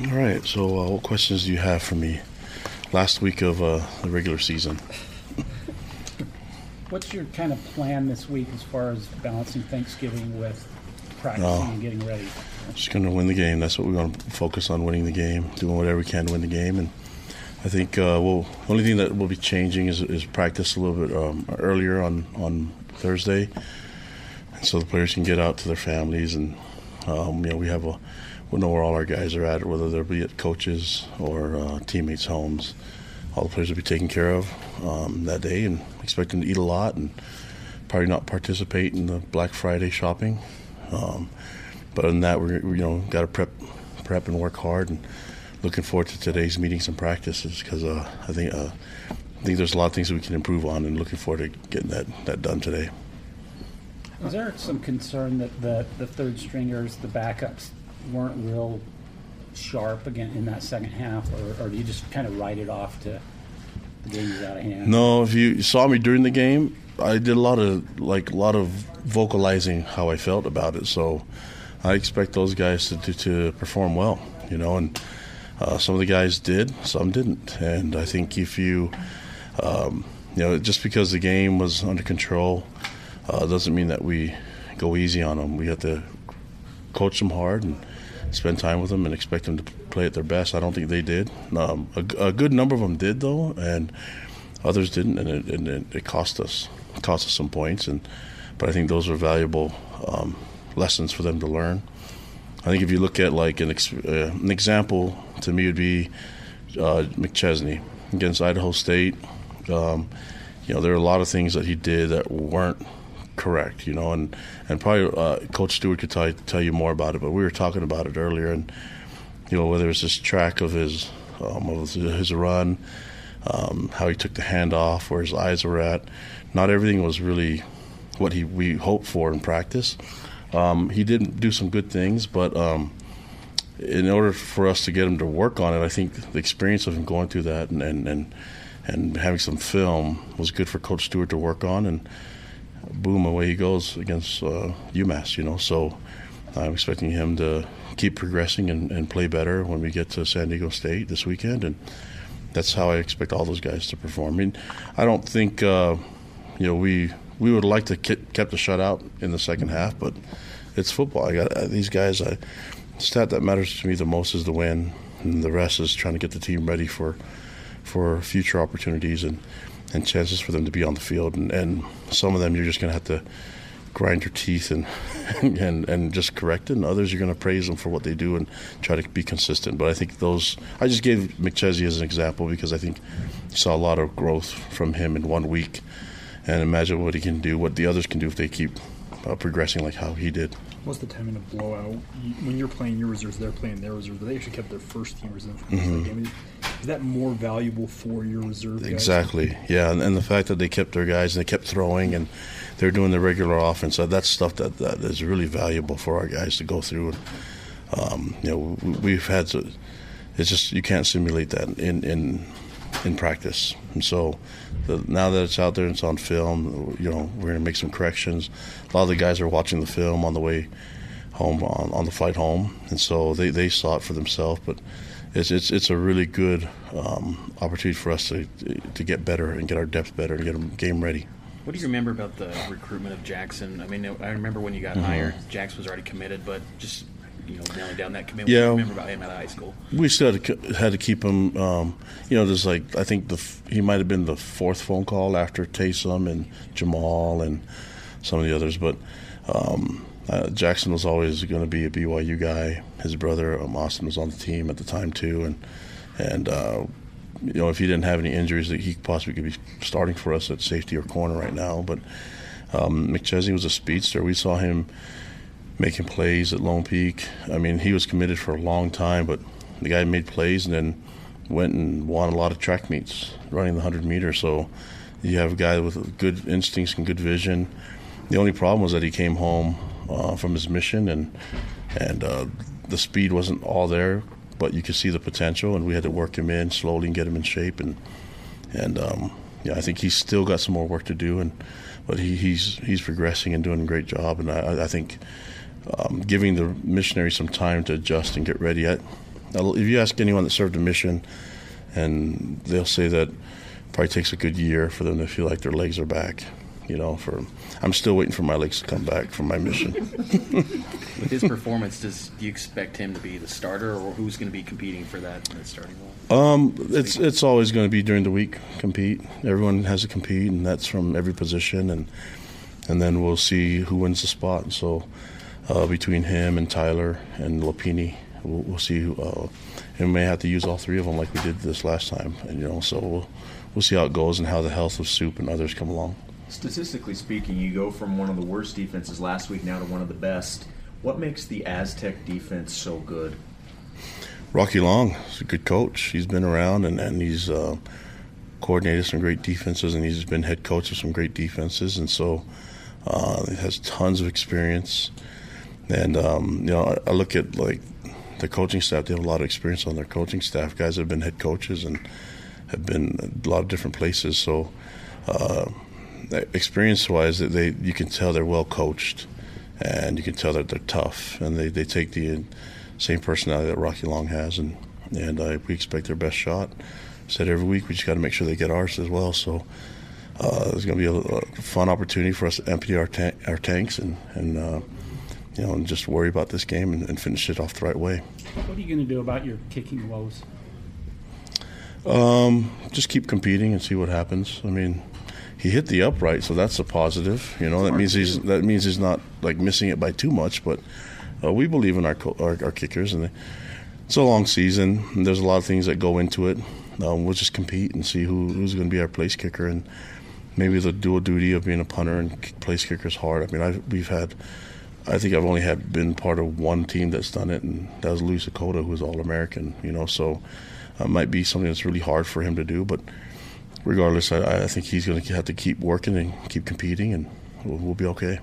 All right. So, uh, what questions do you have for me? Last week of uh, the regular season. What's your kind of plan this week as far as balancing Thanksgiving with practicing Oh. and getting ready? Just going to win the game. That's what we're going to focus on: winning the game, doing whatever we can to win the game. And I think uh, well, the only thing that will be changing is, is practice a little bit um, earlier on on Thursday, so the players can get out to their families and um, you know we have a we know where all our guys are at, whether they'll be at coaches or uh, teammates' homes. All the players will be taken care of um, that day, and expect them to eat a lot and probably not participate in the Black Friday shopping. Um, but other than that, we're we, you know got to prep, prep and work hard, and looking forward to today's meetings and practices because uh, I think uh, I think there's a lot of things we can improve on, and looking forward to getting that that done today. Is there some concern that the, the third stringers, the backups, weren't real sharp again in that second half, or, or do you just kind of write it off to the game is out of hand? No, if you saw me during the game, I did a lot of like a lot of vocalizing how I felt about it. So I expect those guys to to, to perform well, you know, and uh, some of the guys did, some didn't, and I think if you, um, you know, just because the game was under control, uh, doesn't mean that we go easy on them. We have to coach them hard and spend time with them and expect them to play at their best. I don't think they did. Um, a, a good number of them did though, and others didn't, and it, and it, it cost us it cost us some points. And but I think those are valuable um, lessons for them to learn. I think if you look at like an, ex- uh, an example to me would be uh, McChesney against Idaho State. Um, you know, there are a lot of things that he did that weren't correct. You know, and and probably uh, Coach Steward could tell, you more about it. But we were talking about it earlier, and you know, whether it's this track of his um, of his run, um, how he took the hand off, where his eyes were at. Not everything was really what he we hoped for in practice. Um, he did do some good things, but um, in order for us to get him to work on it, I think the experience of him going through that and and, and, and having some film was good for Coach Steward to work on, and boom, away he goes against uh, UMass. You know, so I'm expecting him to keep progressing and, and play better when we get to San Diego State this weekend, and that's how I expect all those guys to perform. I mean, I don't think uh, you know we we would like to kept the shutout in the second half, but it's football. I got uh, these guys. I stat that matters to me the most is the win, and the rest is trying to get the team ready for for future opportunities and and chances for them to be on the field. And, and some of them you're just going to have to grind your teeth and and and just correct it. And others you're going to praise them for what they do and try to be consistent. But I think those I just gave McChesney as an example because I think you saw a lot of growth from him in one week. And imagine what he can do, what the others can do if they keep uh, progressing like how he did. What's the time in a blowout? When you're playing your reserves, they're playing their reserves. But they actually kept their first team reserves for Mm-hmm. the game. Is that more valuable for your reserve guys? Exactly. Yeah, and, and the fact that they kept their guys and they kept throwing and they're doing the regular offense. That's stuff that, that is really valuable for our guys to go through. And, um, you know, we, we've had to. It's just you can't simulate that in in in practice. And so the, now that it's out there and it's on film, you know, we're going to make some corrections. A lot of the guys are watching the film on the way home on, on the flight home, and so they, they saw it for themselves. But it's it's it's a really good um, opportunity for us to to get better and get our depth better and get them game ready. What do you remember about the recruitment of Jackson? I mean, I remember when you got Mm-hmm. hired, Jackson was already committed, but just you know, nailing down that commitment. Yeah. You remember about him out of high school? We still had to, had to keep him. Um, you know, there's like I think the he might have been the fourth phone call after Taysom and Jamaal and some of the others, but um, uh, Jackson was always going to be a BYU guy. His brother um, Austin was on the team at the time too, and and uh, you know if he didn't have any injuries, that he possibly could be starting for us at safety or corner right now. But um, McChesney was a speedster. We saw him making plays at Lone Peak. I mean, he was committed for a long time, but the guy made plays and then went and won a lot of track meets running the 100 meter. So you have a guy with good instincts and good vision. The only problem was that he came home uh, from his mission and and uh, the speed wasn't all there, but you could see the potential, and we had to work him in slowly and get him in shape. And and um, yeah, I think he's still got some more work to do, and but he, he's he's progressing and doing a great job. And I, I think um, giving the missionary some time to adjust and get ready. I, If you ask anyone that served a mission, and they'll say that probably takes a good year for them to feel like their legs are back. You know, for I'm still waiting for my legs to come back from my mission. With his performance, does do you expect him to be the starter, or who's going to be competing for that, that starting role? Um, it's it's always going to be during the week compete. Everyone has to compete, and that's from every position, and and then we'll see who wins the spot. And So uh, between him and Tyler and Lopini. we'll, we'll see. Who, uh, and we may have to use all three of them like we did this last time, and you know, so we'll we'll see how it goes and how the health of Soup and others come along. Statistically speaking, you go from one of the worst defenses last week now to one of the best. What makes the Aztec defense so good? Rocky Long is a good coach. He's been around and, and he's uh, coordinated some great defenses, and he's been head coach of some great defenses, and so uh, he has tons of experience. And um, you know, I, I, look at like the coaching staff; they have a lot of experience on their coaching staff. Guys have been head coaches and have been a lot of different places. So. Uh, experience wise, they you can tell they're well coached, and you can tell that they're tough, and they, they take the same personality that Rocky Long has, and and uh, we expect their best shot. Said every week, we just got to make sure they get ours as well. So uh, going to be a, a, fun opportunity for us to empty our ta- our tanks and and uh, you know and just worry about this game and, and, finish it off the right way. What are you going to do about your kicking woes? Um, just keep competing and see what happens. I mean, he hit the upright, so that's a positive. You know, that means he's that means he's not like missing it by too much. But uh, we believe in our, our, our kickers, and it's a long season. And there's a lot of things that go into it. Um, we'll just compete and see who, who's going to be our place kicker, and maybe the dual duty of being a punter and place kicker is hard. I mean, I've, we've had. I think I've only had been part of one team that's done it, and that was Louis Sakoda, who's All American. You know, so uh, it might be something that's really hard for him to do, but regardless, I, I think he's going to have to keep working and keep competing, and we'll, we'll, be okay.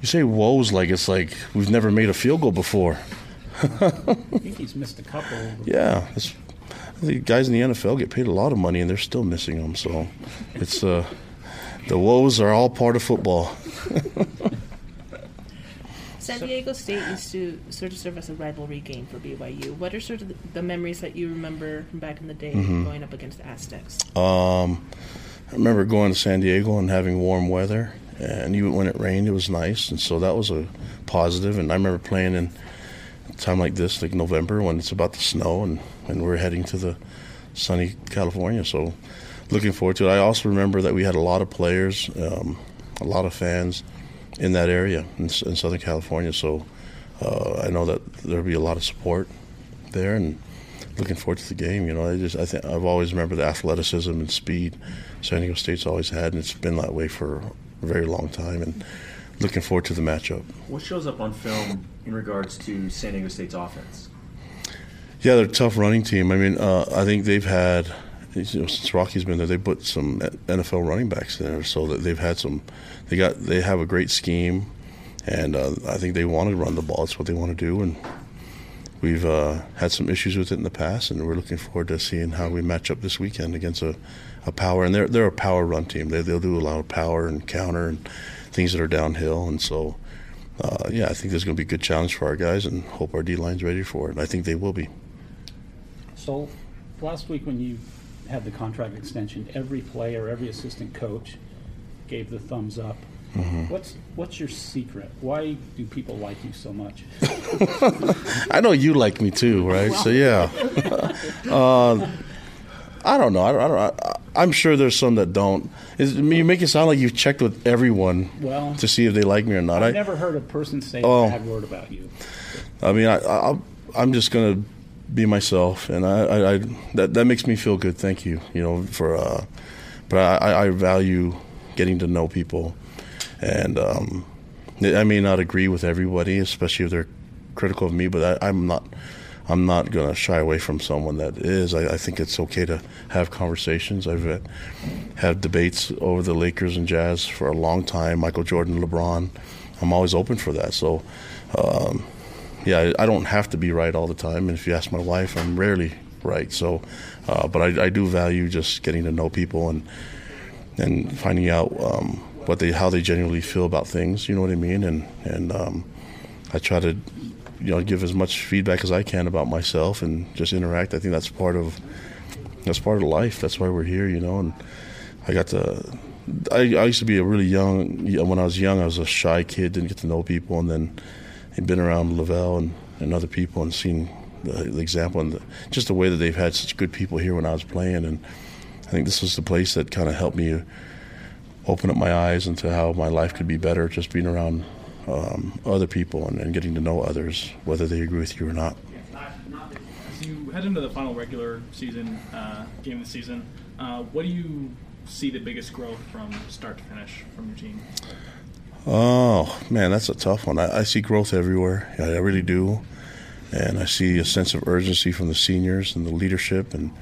You say woes like it's like we've never made a field goal before. I think he's missed a couple. Yeah, the guys in the NFL get paid a lot of money, and they're still missing them. So it's uh, the woes are all part of football. San Diego State used to sort of serve as a rivalry game for BYU. What are sort of the, memories that you remember from back in the day mm-hmm. going up against the Aztecs? Um, I remember going to San Diego and having warm weather, and even when it rained, it was nice, and so that was a positive. And I remember playing in a time like this, like November, when it's about to snow, and, and we're heading to the sunny California. So looking forward to it. I also remember that we had a lot of players, um, a lot of fans in that area in, in Southern California. So uh, I know that there'll be a lot of support there, and looking forward to the game. You know, I just I think I've always remembered the athleticism and speed San Diego State's always had, and it's been that way for a very long time. And looking forward to the matchup. What shows up on film in regards to San Diego State's offense? Yeah, they're a tough running team. I mean, uh, I think they've had you know, since Rocky's been there, they put some NFL running backs there, so that they've had some. They got they have a great scheme, and uh, I think they want to run the ball. That's what they want to do, and we've uh, had some issues with it in the past, and we're looking forward to seeing how we match up this weekend against a, a power. And they're they're a power run team. They they'll do a lot of power and counter and things that are downhill, and so. Uh, yeah, I think there's going to be a good challenge for our guys, and hope our D line's ready for it. I think they will be. So, last week when you had the contract extension, every player, every assistant coach gave the thumbs up. Mm-hmm. What's what's your secret? Why do people like you so much? I know you like me too, right? So yeah. uh, I don't know. I don't. I don't I, am sure there's some that don't. Is, you make it sound like you've checked with everyone well, to see if they like me or not. I've I, never heard a person say oh, a bad word about you. I mean, I, I, I'm just gonna be myself, and I, I, I, that that makes me feel good. Thank you, you know, for. Uh, but I, I value getting to know people, and um, I may not agree with everybody, especially if they're critical of me. But I, am not. I'm not to shy away from someone that is. I, I, think it's okay to have conversations. I've had, had debates over the Lakers and Jazz for a long time. Michael Jordan, LeBron. I'm always open for that. So. Um, yeah, I don't have to be right all the time. And if you ask my wife, I'm rarely right. So, uh, but I, I, do value just getting to know people and and finding out um, what they how they genuinely feel about things. You know what I mean? And and um, I try to you know give as much feedback as I can about myself and just interact. I think that's part of that's part of life. That's why we're here, you know. And I got to. I, I used to be a really young. When I was young, I was a shy kid, didn't get to know people, and then Been around LaVell and, and other people and seen the, the example and the, just the way that they've had such good people here when I was playing. And I think this was the place that kind of helped me open up my eyes into how my life could be better, just being around um, other people and, and getting to know others, whether they agree with you or not. As you head into the final regular season uh, game of the season, uh, what do you see the biggest growth from start to finish from your team? Oh man, that's a tough one. I, I see growth everywhere. I, I really do, and I see a sense of urgency from the seniors and the leadership, and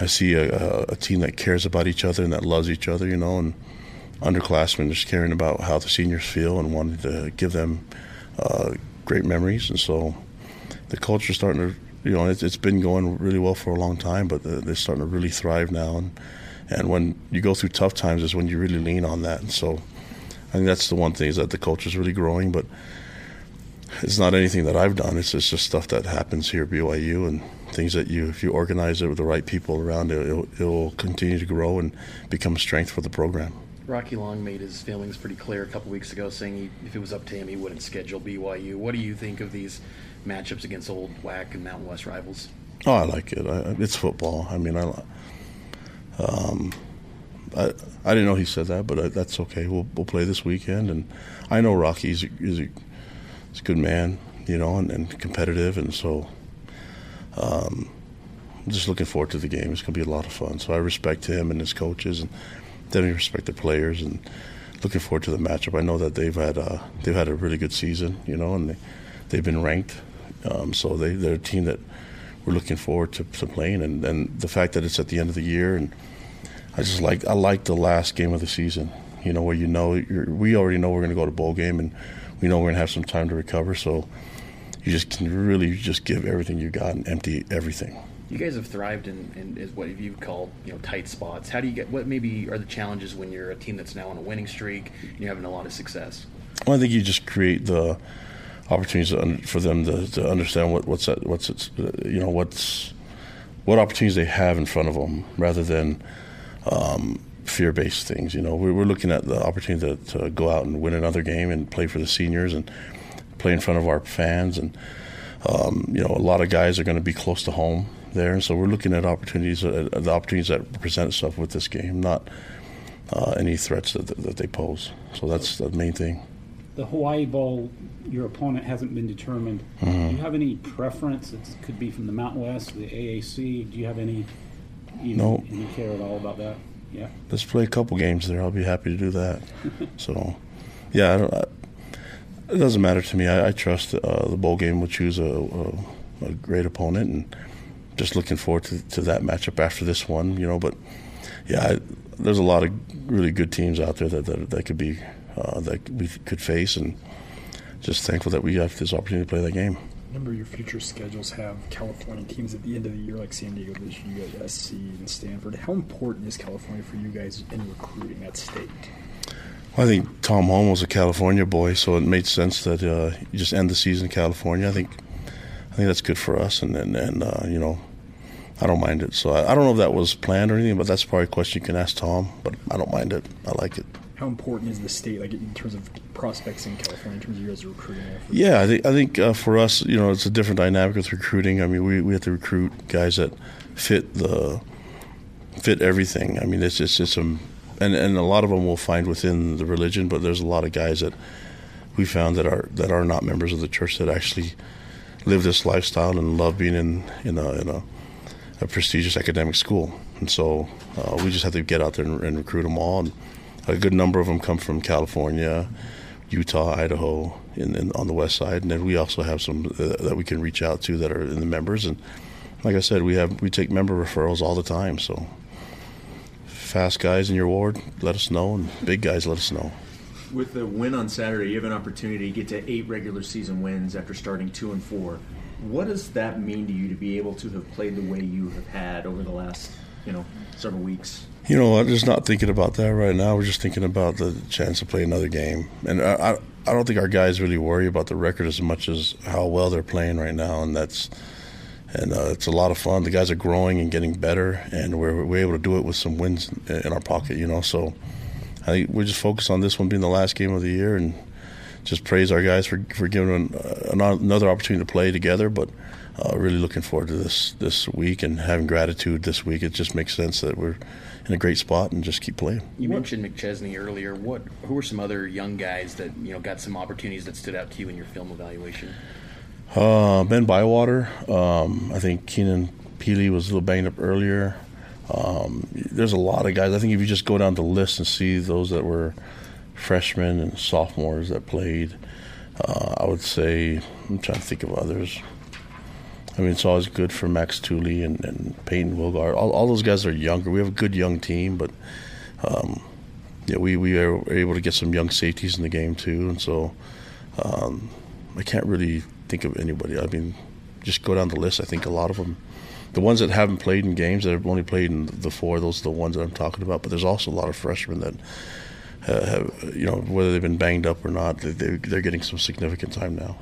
I see a, a, a team that cares about each other and that loves each other. You know, and underclassmen just caring about how the seniors feel and wanting to give them uh, great memories. And so the culture's starting to, you know, it's, it's been going really well for a long time, but they're starting to really thrive now. And and when you go through tough times is when you really lean on that. And so I think that's the one thing is that the culture is really growing, but it's not anything that I've done. It's, it's just stuff that happens here at BYU and things that you, if you organize it with the right people around it, it'll, it'll continue to grow and become strength for the program. Rocky Long made his feelings pretty clear a couple weeks ago, saying he, if it was up to him, he wouldn't schedule BYU. What do you think of these matchups against old WAC and Mountain West rivals? Oh, I like it. I, it's football. I mean, I, um, I, I didn't know he said that, but I, that's okay. We'll we'll play this weekend, and I know Rocky's is a, he's a good man, you know, and, and competitive, and so um, I'm just looking forward to the game. It's going to be a lot of fun. So I respect him and his coaches, and definitely respect the players, and looking forward to the matchup. I know that they've had uh, they've had a really good season, you know, and they they've been ranked, um, so they they're a team that we're looking forward to, to playing, and, and the fact that it's at the end of the year, and I just like I like the last game of the season. You know, where you know we already know we're going to go to bowl game, and we know we're going to have some time to recover. So you just can really just give everything you got and empty everything. You guys have thrived in, in, what you've called you know tight spots. How do you get what maybe are the challenges when you're a team that's now on a winning streak and you're having a lot of success? Well, I think you just create the opportunities for them to, to understand what, what's that, what's it's, you know what's what opportunities they have in front of them rather than um, fear-based things. You know, we, are looking at the opportunity to, to, go out and win another game and play for the seniors and play in front of our fans. And um, you know, a lot of guys are going to be close to home there, so we're looking at opportunities, uh, the opportunities that present itself with this game, not uh, any threats that, that they pose. So that's the main thing. The Hawaii Bowl, your opponent hasn't been determined. Mm-hmm. Do you have any preference? It could be from the Mountain West, the AAC. Do you have any you, no. You care at all about that? Yeah. Let's play a couple games there. I'll be happy to do that. so, yeah, I don't, I, it doesn't matter to me. I, I trust uh, the bowl game will choose a, a, a, great opponent, and just looking forward to, to, that matchup after this one. You know, but yeah, I, there's a lot of really good teams out there that that, that could be uh, that we could face, and just thankful that we have this opportunity to play that game number of your future schedules have California teams at the end of the year, like San Diego this year, you got SC and Stanford. How important is California for you guys in recruiting that state? Well, I think Tom Holmoe was a California boy, so it made sense that uh, you just end the season in California. I think I think that's good for us, and and, and uh, you know, I don't mind it. So I, I, don't know if that was planned or anything, but that's probably a question you can ask Tom. But I don't mind it. I like it how important is the state, like in terms of prospects in California, in terms of you guys' recruiting efforts? Yeah, I think I think uh, for us, you know, it's a different dynamic with recruiting. I mean, we, we have to recruit guys that fit the fit everything. I mean, it's just it's some, and and a lot of them we'll find within the religion, but there's a lot of guys that we found that are that are not members of the church that actually live this lifestyle and love being in in a, in a, a prestigious academic school. And so uh, we just have to get out there and, and recruit them all. And, a good number of them come from California, Utah, Idaho, in, in, on the west side, and then we also have some uh, that we can reach out to that are in the members. And like I said, we have we take member referrals all the time. So fast guys in your ward, let us know, and big guys, let us know. With the win on Saturday, you have an opportunity to get to eight regular season wins after starting two and four. What does that mean to you to be able to have played the way you have had over the last, you know, several weeks? You know, I'm just not thinking about that right now. We're just thinking about the chance to play another game. And I, I don't think our guys really worry about the record as much as how well they're playing right now, and that's and uh, it's a lot of fun. The guys are growing and getting better, and we're we're able to do it with some wins in our pocket, you know. So I think we just focus on this one being the last game of the year, and just praise our guys for for giving an, uh, another opportunity to play together, but. Uh, really looking forward to this this week and having gratitude this week. It just makes sense that we're in a great spot and just keep playing. You mentioned McChesney earlier. What who are some other young guys that you know got some opportunities that stood out to you in your film evaluation? Uh, ben Bywater. Um, I think Keenan Pili was a little banged up earlier. Um, there's a lot of guys. I think if you just go down the list and see those that were freshmen and sophomores that played, uh, I would say I'm trying to think of others. I mean, it's always good for Max Tooley and, and Payton Wilgar. All, all, those guys are younger. We have a good young team, but um, yeah, we, we are able to get some young safeties in the game too. And so um, I can't really think of anybody. I mean, just go down the list. I think a lot of them, the ones that haven't played in games that have only played in the four, those are the ones that I'm talking about. But there's also a lot of freshmen that Uh, have, you know, whether they've been banged up or not, they, they're getting some significant time now.